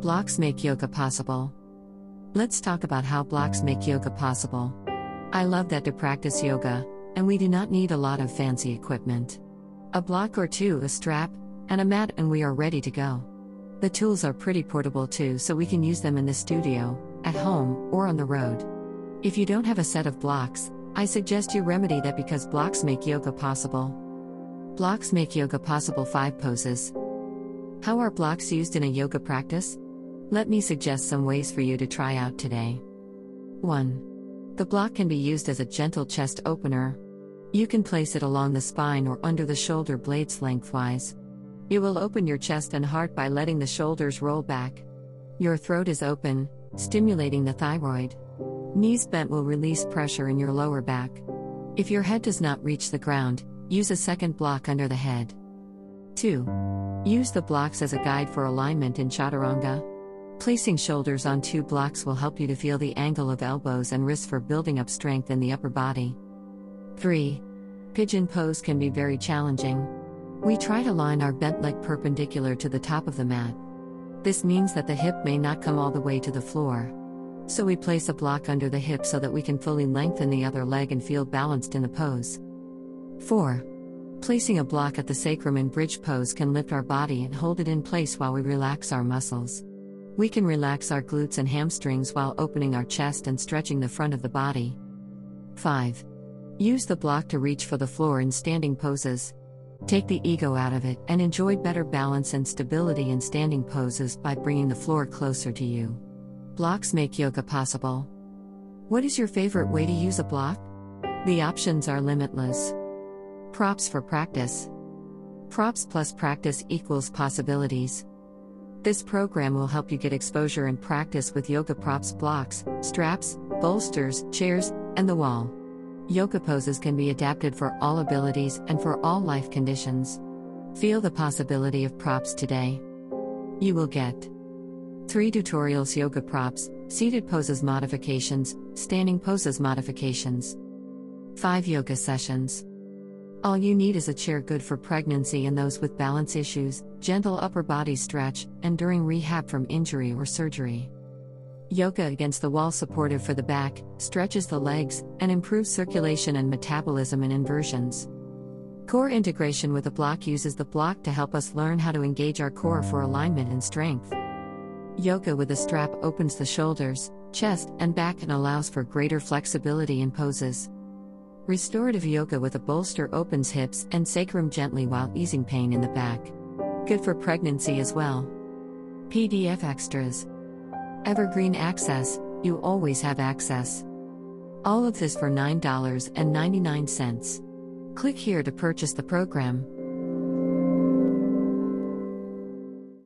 Blocks make yoga possible. Let's talk about how blocks make yoga possible. I love that to practice yoga, and we do not need a lot of fancy equipment. A block or two, a strap, and a mat, and we are ready to go. The tools are pretty portable too, so we can use them in the studio, at home, or on the road. If you don't have a set of blocks, I suggest you remedy that because blocks make yoga possible. Blocks make yoga possible 5 poses. How are blocks used in a yoga practice? Let me suggest some ways for you to try out today. 1. The block can be used as a gentle chest opener. You can place it along the spine or under the shoulder blades lengthwise. You will open your chest and heart by letting the shoulders roll back. Your throat is open, stimulating the thyroid. Knees bent will release pressure in your lower back. If your head does not reach the ground, use a second block under the head. 2. Use the blocks as a guide for alignment in chaturanga. Placing shoulders on two blocks will help you to feel the angle of elbows and wrists for building up strength in the upper body. 3. Pigeon pose can be very challenging. We try to line our bent leg perpendicular to the top of the mat. This means that the hip may not come all the way to the floor. So we place a block under the hip so that we can fully lengthen the other leg and feel balanced in the pose. 4. Placing a block at the sacrum in bridge pose can lift our body and hold it in place while we relax our muscles. We can relax our glutes and hamstrings while opening our chest and stretching the front of the body. 5. Use the block to reach for the floor in standing poses. Take the ego out of it and enjoy better balance and stability in standing poses by bringing the floor closer to you. Blocks make yoga possible. What is your favorite way to use a block? The options are limitless. Props for practice. Props plus practice equals possibilities. This program will help you get exposure and practice with yoga props, blocks, straps, bolsters, chairs, and the wall. Yoga poses can be adapted for all abilities and for all life conditions. Feel the possibility of props today. You will get 3 tutorials yoga props, seated poses modifications, standing poses modifications, 5 yoga sessions. All you need is a chair good for pregnancy and those with balance issues, gentle upper body stretch, and during rehab from injury or surgery. Yoga against the wall supportive for the back, stretches the legs, and improves circulation and metabolism in inversions. Core integration with a block uses the block to help us learn how to engage our core for alignment and strength. Yoga with a strap opens the shoulders, chest, and back and allows for greater flexibility in poses. Restorative yoga with a bolster opens hips and sacrum gently while easing pain in the back. Good for pregnancy as well. PDF extras. Evergreen Access, you always have access. All of this for $9.99. Click here to purchase the program.